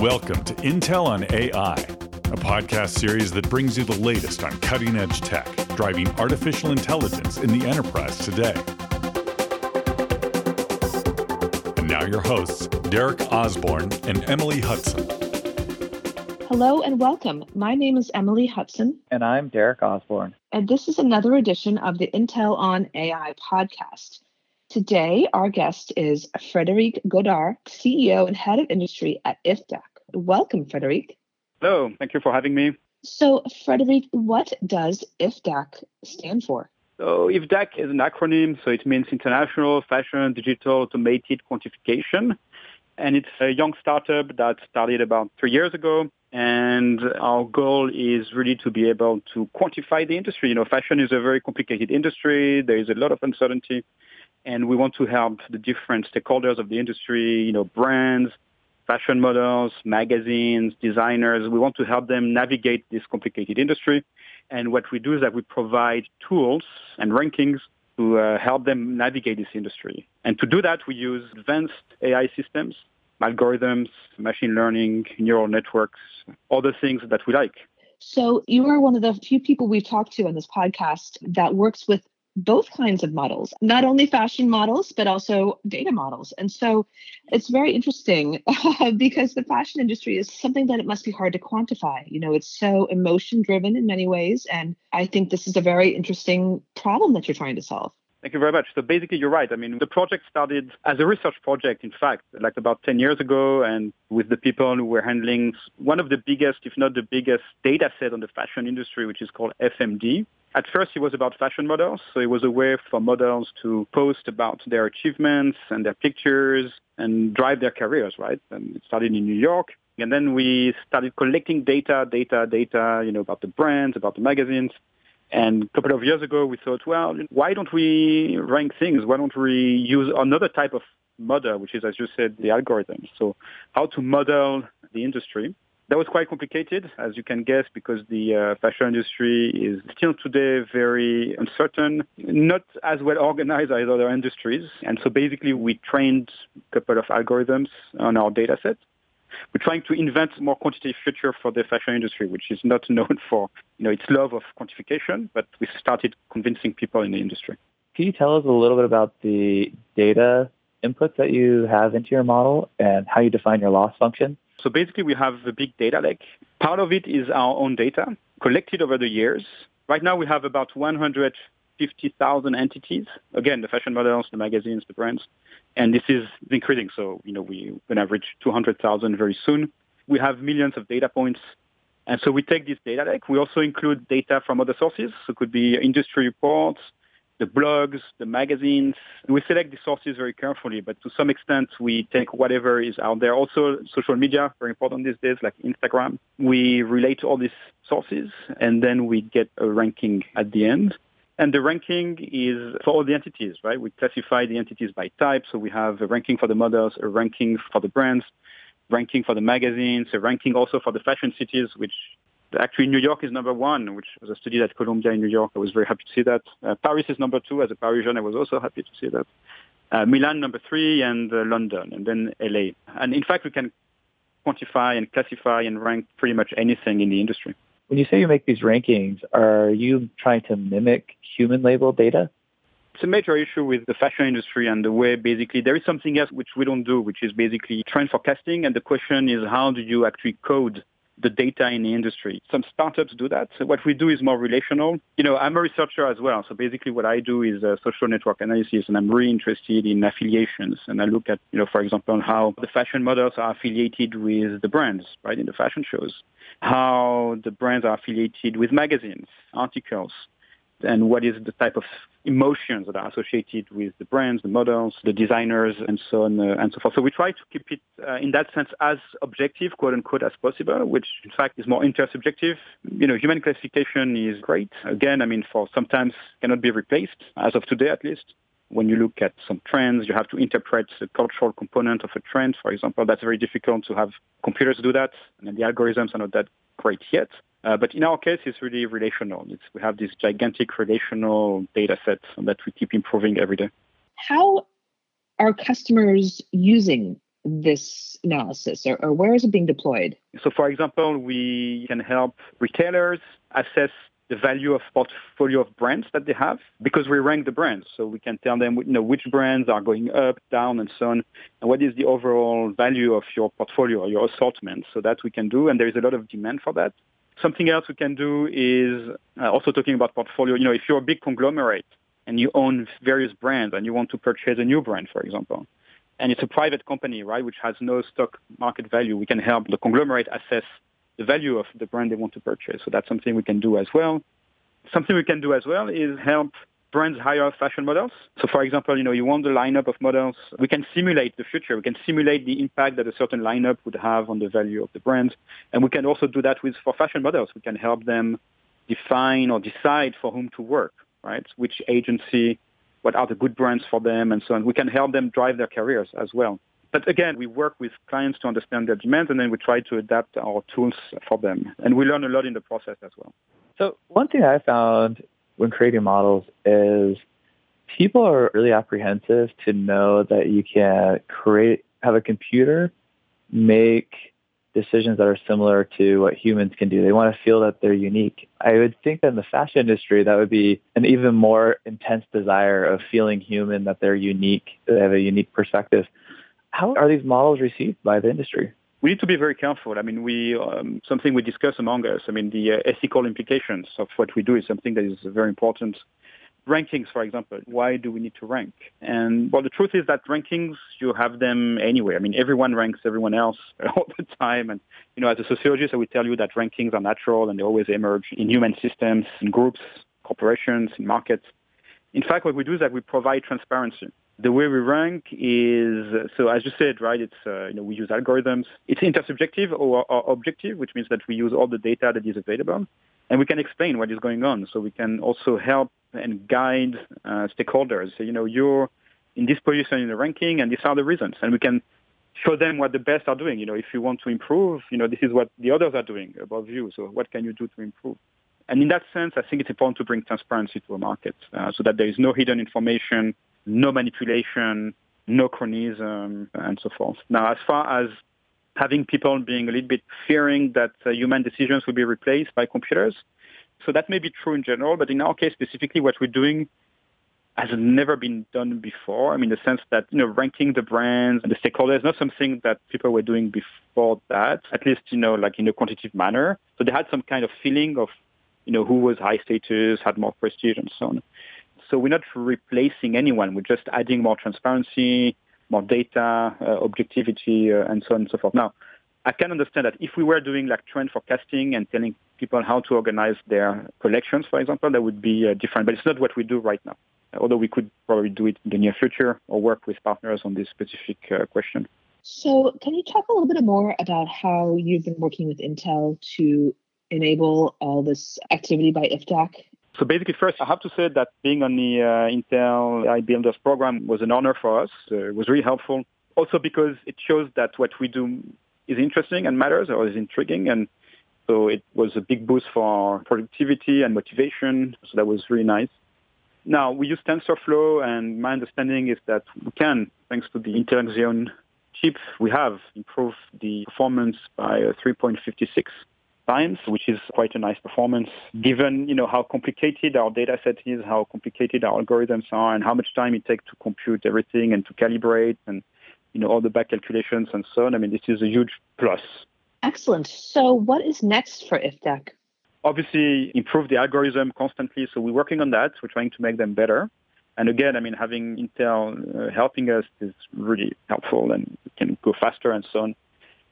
Welcome to Intel on AI, a podcast series that brings you the latest on cutting edge tech, driving artificial intelligence in the enterprise today. And now, your hosts, Derek Osborne and Emily Hudson. Hello and welcome. My name is Emily Hudson. And I'm Derek Osborne. And this is another edition of the Intel on AI podcast. Today, our guest is Frederic Godart, CEO and head of industry at IFDAQ. Welcome, Frederic. Hello, thank you for having me. So, Frederic, what does IFDAQ stand for? So, IFDAQ is an acronym, so it means International Fashion Digital Automated Quantification. And it's a young startup that started about three years ago. And our goal is really to be able to quantify the industry. You know, fashion is a very complicated industry. There is a lot of uncertainty. And we want to help the different stakeholders of the industry, you know, brands, fashion models, magazines, designers. We want to help them navigate this complicated industry. And what we do is that we provide tools and rankings to uh, help them navigate this industry. And to do that, we use advanced AI systems, algorithms, machine learning, neural networks, all the things that we like. So you are one of the few people we've talked to on this podcast that works with both kinds of models, not only fashion models, but also data models. And so it's very interesting because the fashion industry is something that it must be hard to quantify. You know, it's so emotion driven in many ways. And I think this is a very interesting problem that you're trying to solve. Thank you very much. So basically, you're right. I mean, the project started as a research project, in fact, like about 10 years ago, and with the people who were handling one of the biggest, if not the biggest, data set on the fashion industry, which is called FMD. At first, it was about fashion models. So it was a way for models to post about their achievements and their pictures and drive their careers, right? And it started in New York. And then we started collecting data, data, data, you know, about the brands, about the magazines. And a couple of years ago, we thought, well, why don't we rank things? Why don't we use another type of model, which is, as you said, the algorithm? So how to model the industry. That was quite complicated, as you can guess, because the uh, fashion industry is still today very uncertain, not as well organized as other industries. And so basically we trained a couple of algorithms on our data set. We're trying to invent more quantitative future for the fashion industry, which is not known for you know, its love of quantification, but we started convincing people in the industry. Can you tell us a little bit about the data inputs that you have into your model and how you define your loss function? So basically, we have a big data lake. Part of it is our own data collected over the years. Right now, we have about 150,000 entities. Again, the fashion models, the magazines, the brands. And this is increasing. So, you know, we're going to reach 200,000 very soon. We have millions of data points. And so we take this data lake. We also include data from other sources. So it could be industry reports, the blogs, the magazines. We select the sources very carefully, but to some extent, we take whatever is out there. Also, social media, very important these days, like Instagram. We relate to all these sources, and then we get a ranking at the end. And the ranking is for all the entities, right? We classify the entities by type. So we have a ranking for the models, a ranking for the brands, ranking for the magazines, a ranking also for the fashion cities, which Actually, New York is number one, which was a study at Columbia in New York. I was very happy to see that. Uh, Paris is number two. As a Parisian, I was also happy to see that. Uh, Milan number three, and uh, London, and then LA. And in fact, we can quantify and classify and rank pretty much anything in the industry. When you say you make these rankings, are you trying to mimic human label data? It's a major issue with the fashion industry and the way basically there is something else which we don't do, which is basically trend forecasting. And the question is how do you actually code the data in the industry. Some startups do that. So what we do is more relational. You know, I'm a researcher as well. So basically what I do is uh, social network analysis and I'm really interested in affiliations. And I look at, you know, for example, how the fashion models are affiliated with the brands, right, in the fashion shows, how the brands are affiliated with magazines, articles, and what is the type of emotions that are associated with the brands, the models, the designers, and so on uh, and so forth. So we try to keep it uh, in that sense as objective, quote unquote, as possible, which in fact is more intersubjective. You know, human classification is great. Again, I mean, for sometimes cannot be replaced as of today, at least. When you look at some trends, you have to interpret the cultural component of a trend, for example. That's very difficult to have computers do that, and the algorithms are not that great yet. Uh, but in our case, it's really relational. It's, we have this gigantic relational data set that we keep improving every day. How are customers using this analysis or, or where is it being deployed? So, for example, we can help retailers assess the value of portfolio of brands that they have because we rank the brands. So we can tell them, you know, which brands are going up, down, and so on, and what is the overall value of your portfolio or your assortment. So that we can do, and there is a lot of demand for that. Something else we can do is uh, also talking about portfolio. You know, if you're a big conglomerate and you own various brands and you want to purchase a new brand, for example, and it's a private company, right, which has no stock market value, we can help the conglomerate assess the value of the brand they want to purchase. So that's something we can do as well. Something we can do as well is help brands hire fashion models. So for example, you know, you want the lineup of models. We can simulate the future. We can simulate the impact that a certain lineup would have on the value of the brand. And we can also do that with for fashion models. We can help them define or decide for whom to work, right? Which agency, what are the good brands for them and so on. We can help them drive their careers as well. But again, we work with clients to understand their demands, and then we try to adapt our tools for them. And we learn a lot in the process as well. So one thing I found when creating models is people are really apprehensive to know that you can create, have a computer make decisions that are similar to what humans can do. They want to feel that they're unique. I would think that in the fashion industry, that would be an even more intense desire of feeling human, that they're unique, they have a unique perspective. How are these models received by the industry? We need to be very careful. I mean, we um, something we discuss among us. I mean, the uh, ethical implications of what we do is something that is very important. Rankings, for example, why do we need to rank? And well, the truth is that rankings you have them anyway. I mean, everyone ranks everyone else all the time. And you know, as a sociologist, I would tell you that rankings are natural and they always emerge in human systems, in groups, corporations, in markets. In fact, what we do is that we provide transparency the way we rank is so as you said right it's uh, you know we use algorithms. It's intersubjective or, or, objective which means that we use all the data that is available and we can explain what is going on. So we can also help and guide uh, stakeholders. So, you know you're in this position in the ranking and these are the reasons and we can show them what the best are doing. You know if you want to improve you know this is what the others are doing above you. So what can you do to improve? And in that sense, I think it's important to bring transparency to a market uh, so that there is no hidden information no manipulation, no chronism, and so forth. Now, as far as having people being a little bit fearing that uh, human decisions will be replaced by computers, so that may be true in general, but in our case specifically, what we're doing has never been done before. I mean, the sense that, you know, ranking the brands and the stakeholders is not something that people were doing before that, at least, you know, like in a quantitative manner. So they had some kind of feeling of, you know, who was high status, had more prestige and so on. So we're not replacing anyone. We're just adding more transparency, more data, uh, objectivity, uh, and so on and so forth. Now, I can understand that if we were doing like trend forecasting and telling people how to organize their collections, for example, that would be uh, different. But it's not what we do right now. Although we could probably do it in the near future or work with partners on this specific uh, question. So, can you talk a little bit more about how you've been working with Intel to enable all this activity by IFDAQ so basically, first, I have to say that being on the uh, Intel AI Builders program was an honor for us. Uh, it was really helpful. Also because it shows that what we do is interesting and matters or is intriguing. And so it was a big boost for productivity and motivation. So that was really nice. Now, we use TensorFlow, and my understanding is that we can, thanks to the Intel Xeon chip, we have improved the performance by 3.56 times, which is quite a nice performance given, you know, how complicated our data set is, how complicated our algorithms are, and how much time it takes to compute everything and to calibrate and, you know, all the back calculations and so on. I mean, this is a huge plus. Excellent. So what is next for IFDAQ? Obviously, improve the algorithm constantly. So we're working on that. We're trying to make them better. And again, I mean, having Intel uh, helping us is really helpful and can go faster and so on.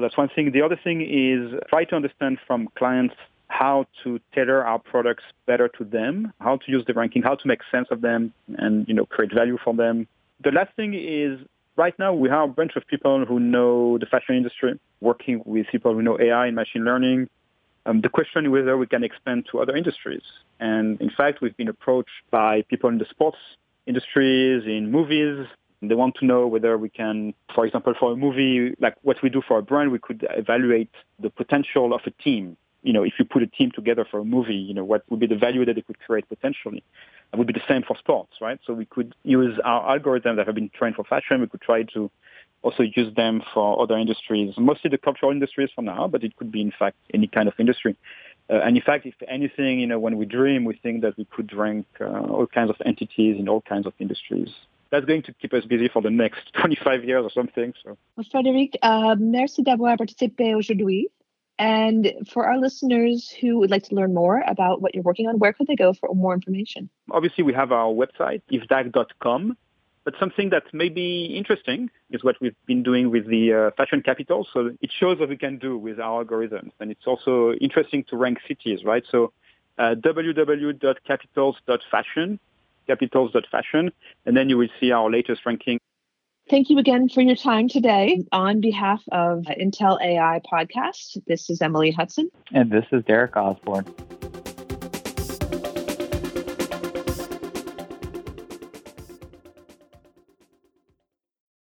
That's one thing. The other thing is try to understand from clients how to tailor our products better to them, how to use the ranking, how to make sense of them and, you know, create value for them. The last thing is right now we have a bunch of people who know the fashion industry, working with people who know AI and machine learning. Um, the question is whether we can expand to other industries. And in fact, we've been approached by people in the sports industries, in movies, they want to know whether we can, for example, for a movie, like what we do for a brand, we could evaluate the potential of a team. You know, if you put a team together for a movie, you know, what would be the value that it could create potentially? It would be the same for sports, right? So we could use our algorithms that have been trained for fashion. We could try to also use them for other industries, mostly the cultural industries for now, but it could be in fact any kind of industry. Uh, and in fact, if anything, you know, when we dream, we think that we could rank uh, all kinds of entities in all kinds of industries. That's going to keep us busy for the next 25 years or something. So. Well, Frédéric, uh, merci d'avoir participé aujourd'hui. And for our listeners who would like to learn more about what you're working on, where could they go for more information? Obviously, we have our website, ifdaq.com. But something that may be interesting is what we've been doing with the uh, fashion capital. So it shows what we can do with our algorithms. And it's also interesting to rank cities, right? So uh, www.capitals.fashion, capitals.fashion, and then you will see our latest ranking. Thank you again for your time today. On behalf of Intel AI Podcast, this is Emily Hudson. And this is Derek Osborne.